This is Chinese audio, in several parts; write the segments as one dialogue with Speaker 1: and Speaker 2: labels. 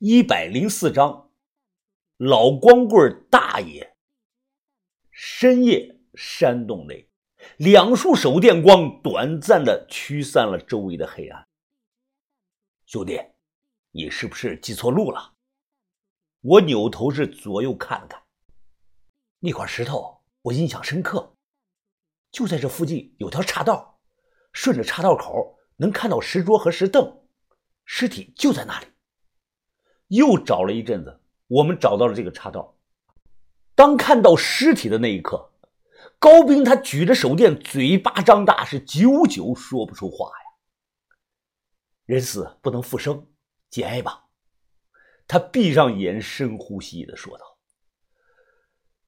Speaker 1: 一百零四章，老光棍大爷。深夜，山洞内，两束手电光短暂的驱散了周围的黑暗。兄弟，你是不是记错路了？我扭头是左右看看，那块石头我印象深刻，就在这附近有条岔道，顺着岔道口能看到石桌和石凳，尸体就在那里。又找了一阵子，我们找到了这个岔道。当看到尸体的那一刻，高兵他举着手电，嘴巴张大，是久久说不出话呀。人死不能复生，节哀吧。他闭上眼，深呼吸的说道：“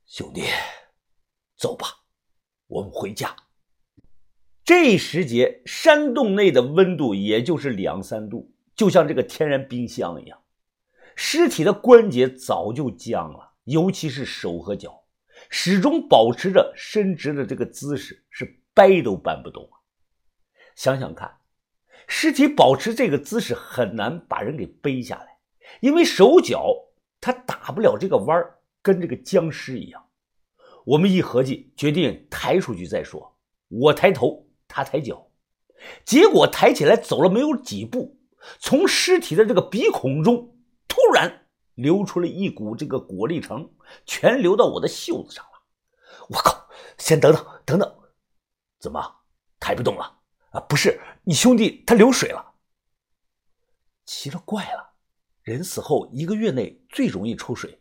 Speaker 1: 兄弟，走吧，我们回家。”这时节，山洞内的温度也就是两三度，就像这个天然冰箱一样。尸体的关节早就僵了，尤其是手和脚，始终保持着伸直的这个姿势，是掰都搬不动啊！想想看，尸体保持这个姿势很难把人给背下来，因为手脚他打不了这个弯跟这个僵尸一样。我们一合计，决定抬出去再说。我抬头，他抬脚，结果抬起来走了没有几步，从尸体的这个鼻孔中。突然流出了一股这个果粒橙，全流到我的袖子上了。我靠！先等等，等等，怎么抬不动了？啊，不是，你兄弟他流水了。奇了怪了，人死后一个月内最容易出水，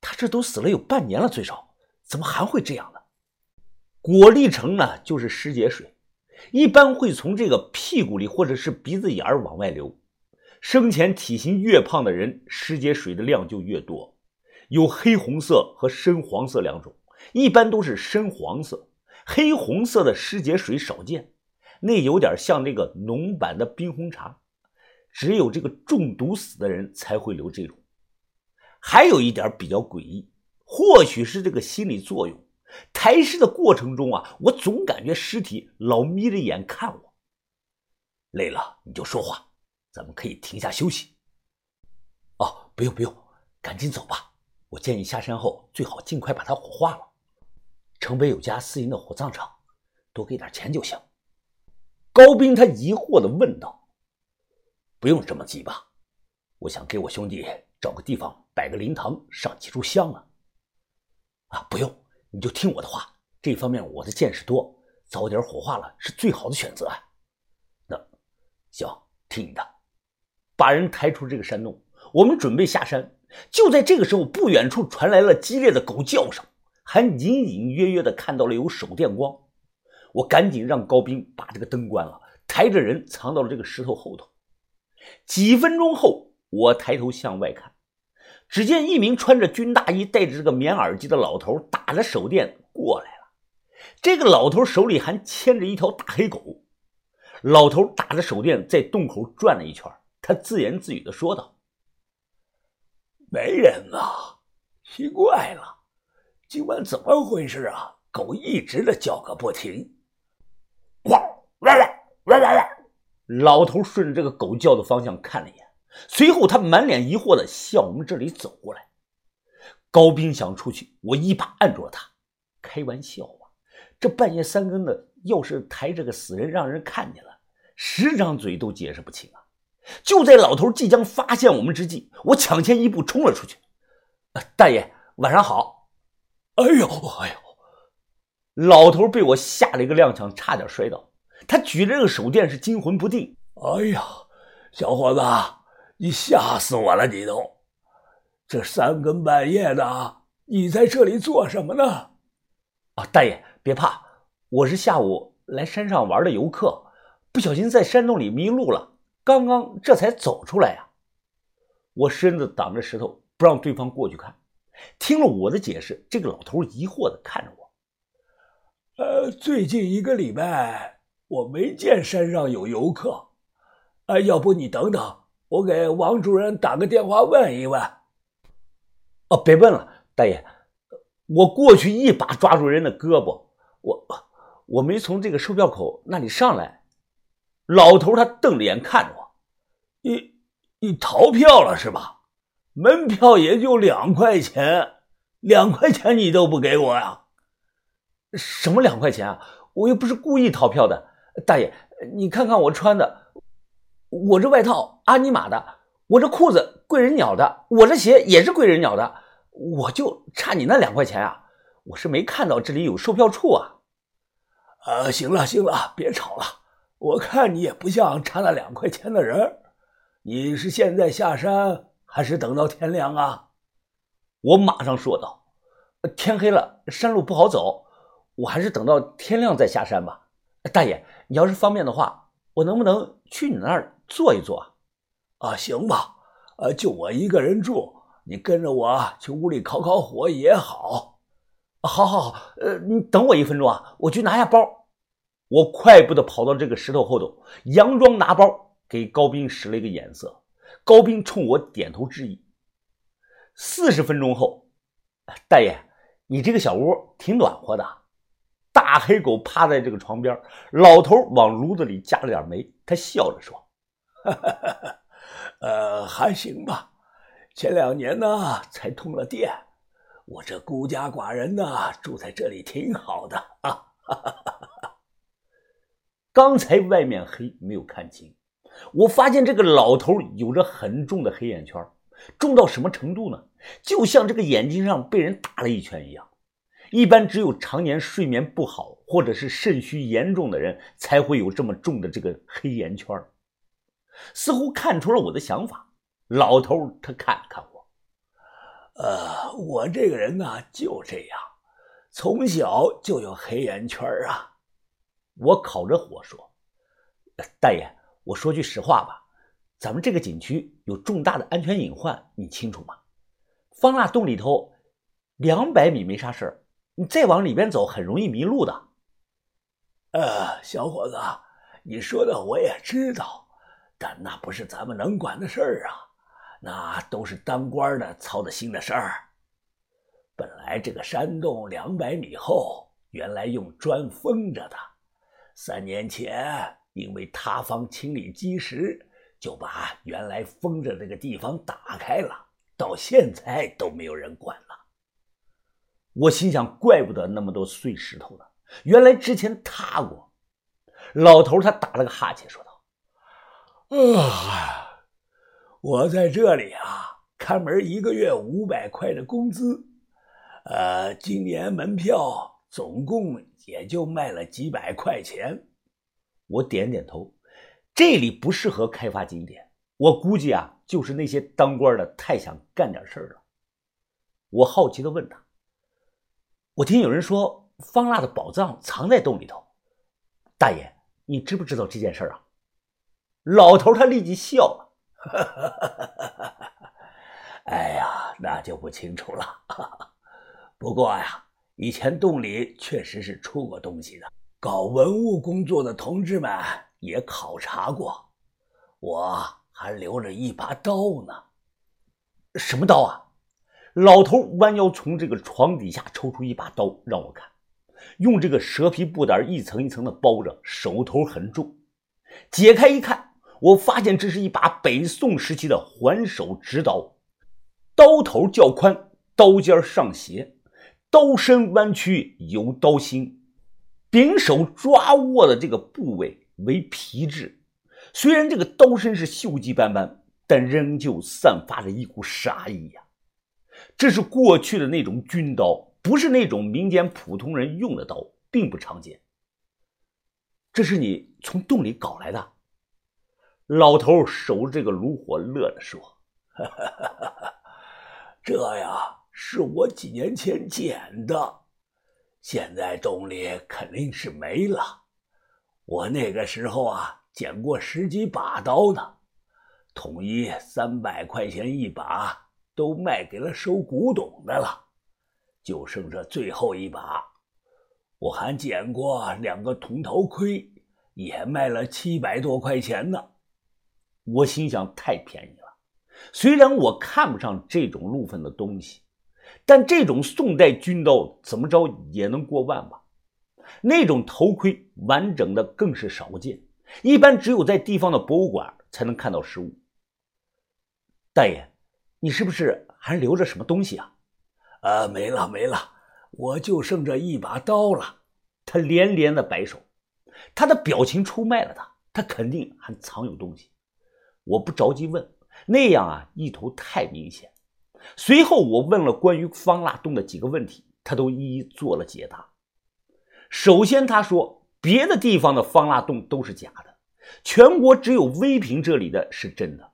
Speaker 1: 他这都死了有半年了，最少怎么还会这样呢？果粒橙呢，就是尸结水，一般会从这个屁股里或者是鼻子眼儿往外流。生前体型越胖的人，尸结水的量就越多，有黑红色和深黄色两种，一般都是深黄色，黑红色的尸结水少见，那有点像那个浓版的冰红茶，只有这个中毒死的人才会留这种。还有一点比较诡异，或许是这个心理作用，抬尸的过程中啊，我总感觉尸体老眯着眼看我。累了你就说话。咱们可以停下休息。哦，不用不用，赶紧走吧。我建议下山后最好尽快把它火化了。城北有家私营的火葬场，多给点钱就行。高斌他疑惑的问道：“不用这么急吧？我想给我兄弟找个地方摆个灵堂，上几炷香啊。”啊，不用，你就听我的话。这方面我的见识多，早点火化了是最好的选择啊。那行，听你的。把人抬出这个山洞，我们准备下山。就在这个时候，不远处传来了激烈的狗叫声，还隐隐约约的看到了有手电光。我赶紧让高兵把这个灯关了，抬着人藏到了这个石头后头。几分钟后，我抬头向外看，只见一名穿着军大衣、戴着这个棉耳机的老头打着手电过来了。这个老头手里还牵着一条大黑狗。老头打着手电在洞口转了一圈。他自言自语的说道：“
Speaker 2: 没人啊，奇怪了，今晚怎么回事啊？狗一直的叫个不停。”
Speaker 1: 汪汪汪汪汪汪！老头顺着这个狗叫的方向看了一眼，随后他满脸疑惑的向我们这里走过来。高斌想出去，我一把按住了他。开玩笑啊，这半夜三更的，要是抬着个死人让人看见了，十张嘴都解释不清啊！就在老头即将发现我们之际，我抢先一步冲了出去。大爷，晚上好！
Speaker 2: 哎呦，哎呦！
Speaker 1: 老头被我吓了一个踉跄，差点摔倒。他举着这个手电是惊魂不定。
Speaker 2: 哎呀，小伙子，你吓死我了！你都这三更半夜的，你在这里做什么呢？
Speaker 1: 啊，大爷别怕，我是下午来山上玩的游客，不小心在山洞里迷路了。刚刚这才走出来呀！我身子挡着石头，不让对方过去看。听了我的解释，这个老头疑惑的看着我。
Speaker 2: 呃，最近一个礼拜我没见山上有游客。哎，要不你等等，我给王主任打个电话问一问。
Speaker 1: 哦，别问了，大爷，我过去一把抓住人的胳膊。我我没从这个售票口那里上来。老头他瞪着眼看着我，
Speaker 2: 你你逃票了是吧？门票也就两块钱，两块钱你都不给我呀？
Speaker 1: 什么两块钱啊？我又不是故意逃票的，大爷，你看看我穿的，我这外套阿尼玛的，我这裤子贵人鸟的，我这鞋也是贵人鸟的，我就差你那两块钱啊！我是没看到这里有售票处啊。
Speaker 2: 呃，行了行了，别吵了，看你也不像差那两块钱的人。你是现在下山，还是等到天亮啊？
Speaker 1: 我马上说道：“天黑了，山路不好走。”我还是等到天亮再下山吧，大爷，你要是方便的话，我能不能去你那儿坐一坐？
Speaker 2: 啊，行吧，呃，就我一个人住，你跟着我去屋里烤烤火也好。
Speaker 1: 好，好，好，呃，你等我一分钟啊，我去拿下包。我快步的跑到这个石头后头，佯装拿包，给高斌使了一个眼色。高斌冲我点头致意。四十分钟后，大爷，你这个小屋挺暖和的。大黑狗趴在这个床边，老头往炉子里加了点煤。他笑着说：“哈 哈
Speaker 2: 呃，还行吧。前两年呢才通了电，我这孤家寡人呢住在这里挺好的啊。”
Speaker 1: 刚才外面黑没有看清，我发现这个老头有着很重的黑眼圈，重到什么程度呢？就像这个眼睛上被人打了一拳一样。一般只有常年睡眠不好或者是肾虚严重的人才会有这么重的这个黑眼圈似乎看出了我的想法。老头他看了看我，
Speaker 2: 呃，我这个人呢就这样，从小就有黑眼圈啊。
Speaker 1: 我烤着火说：“大爷，我说句实话吧，咱们这个景区有重大的安全隐患，你清楚吗？方腊洞里头两百米没啥事。”你再往里边走，很容易迷路的。
Speaker 2: 呃，小伙子，你说的我也知道，但那不是咱们能管的事儿啊，那都是当官的操的心的事儿。本来这个山洞两百米厚，原来用砖封着的，三年前因为塌方清理基石，就把原来封着这个地方打开了，到现在都没有人管了。
Speaker 1: 我心想，怪不得那么多碎石头呢，原来之前塌过。老头他打了个哈欠，说道：“
Speaker 2: 啊，我在这里啊，看门一个月五百块的工资，呃，今年门票总共也就卖了几百块钱。”
Speaker 1: 我点点头，这里不适合开发景点，我估计啊，就是那些当官的太想干点事儿了。我好奇的问他。我听有人说方腊的宝藏藏在洞里头，大爷，你知不知道这件事儿啊？老头他立即笑了，
Speaker 2: 哎呀，那就不清楚了。不过呀，以前洞里确实是出过东西的，搞文物工作的同志们也考察过，我还留着一把刀呢。
Speaker 1: 什么刀啊？老头弯腰从这个床底下抽出一把刀，让我看，用这个蛇皮布袋一层一层的包着，手头很重。解开一看，我发现这是一把北宋时期的环首直刀，刀头较宽，刀尖上斜，刀身弯曲有刀心，柄手抓握的这个部位为皮质。虽然这个刀身是锈迹斑斑，但仍旧散发着一股杀意呀。这是过去的那种军刀，不是那种民间普通人用的刀，并不常见。这是你从洞里搞来的？老头守着这个炉火，乐着说：“
Speaker 2: 这呀，是我几年前捡的，现在洞里肯定是没了。我那个时候啊，捡过十几把刀呢，统一三百块钱一把。”都卖给了收古董的了，就剩这最后一把。我还捡过两个铜头盔，也卖了七百多块钱呢。
Speaker 1: 我心想，太便宜了。虽然我看不上这种路分的东西，但这种宋代军刀怎么着也能过万吧？那种头盔完整的更是少见，一般只有在地方的博物馆才能看到实物。大爷。你是不是还留着什么东西啊？
Speaker 2: 呃，没了没了，我就剩这一把刀了。
Speaker 1: 他连连的摆手，他的表情出卖了他，他肯定还藏有东西。我不着急问，那样啊，意图太明显。随后我问了关于方腊洞的几个问题，他都一一做了解答。首先，他说别的地方的方腊洞都是假的，全国只有威平这里的是真的。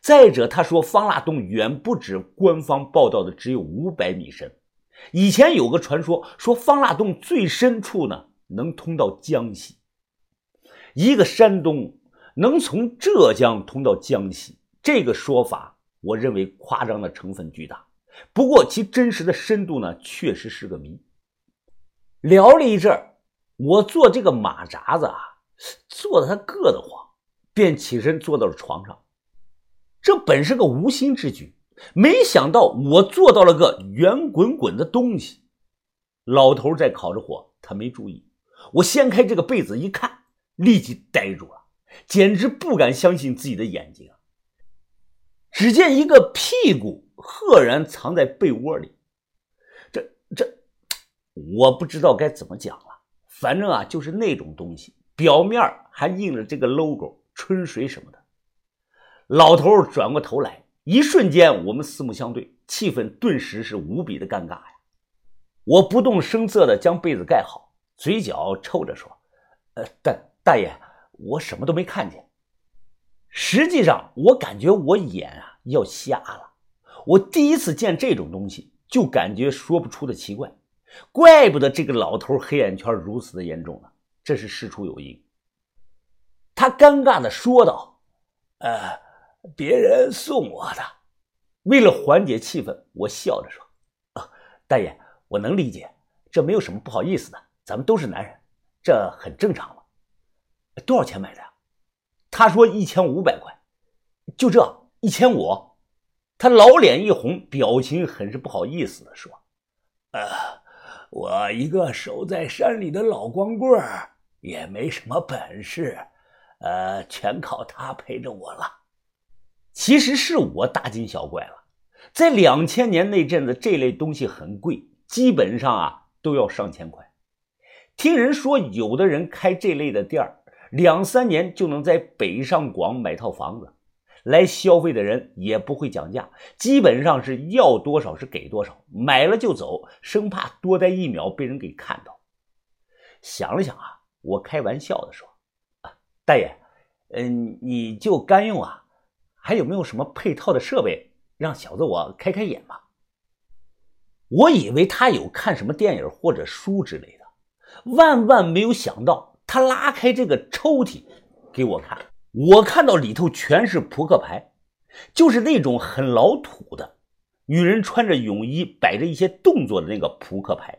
Speaker 1: 再者，他说方腊洞远不止官方报道的只有五百米深，以前有个传说说方腊洞最深处呢能通到江西。一个山东能从浙江通到江西，这个说法我认为夸张的成分巨大。不过其真实的深度呢，确实是个谜。聊了一阵我坐这个马扎子啊，坐的他硌得慌，便起身坐到了床上。这本是个无心之举，没想到我做到了个圆滚滚的东西。老头在烤着火，他没注意。我掀开这个被子一看，立即呆住了，简直不敢相信自己的眼睛！只见一个屁股赫然藏在被窝里，这这，我不知道该怎么讲了。反正啊，就是那种东西，表面还印了这个 logo、春水什么的。老头转过头来，一瞬间，我们四目相对，气氛顿时是无比的尴尬呀。我不动声色的将被子盖好，嘴角抽着说：“呃，大大爷，我什么都没看见。实际上，我感觉我眼啊要瞎了。我第一次见这种东西，就感觉说不出的奇怪。怪不得这个老头黑眼圈如此的严重呢，这是事出有因。”他尴尬的说道：“
Speaker 2: 呃。”别人送我的，
Speaker 1: 为了缓解气氛，我笑着说：“啊，大爷，我能理解，这没有什么不好意思的，咱们都是男人，这很正常嘛。多少钱买的呀？”他说：“一千五百块。”就这一千五，他老脸一红，表情很是不好意思的说：“
Speaker 2: 呃，我一个守在山里的老光棍也没什么本事，呃，全靠他陪着我了。”
Speaker 1: 其实是我大惊小怪了，在两千年那阵子，这类东西很贵，基本上啊都要上千块。听人说，有的人开这类的店儿，两三年就能在北上广买套房子。来消费的人也不会讲价，基本上是要多少是给多少，买了就走，生怕多待一秒被人给看到。想了想啊，我开玩笑的说：“啊，大爷，嗯，你就干用啊。”还有没有什么配套的设备，让小子我开开眼吧？我以为他有看什么电影或者书之类的，万万没有想到，他拉开这个抽屉给我看，我看到里头全是扑克牌，就是那种很老土的，女人穿着泳衣摆着一些动作的那个扑克牌。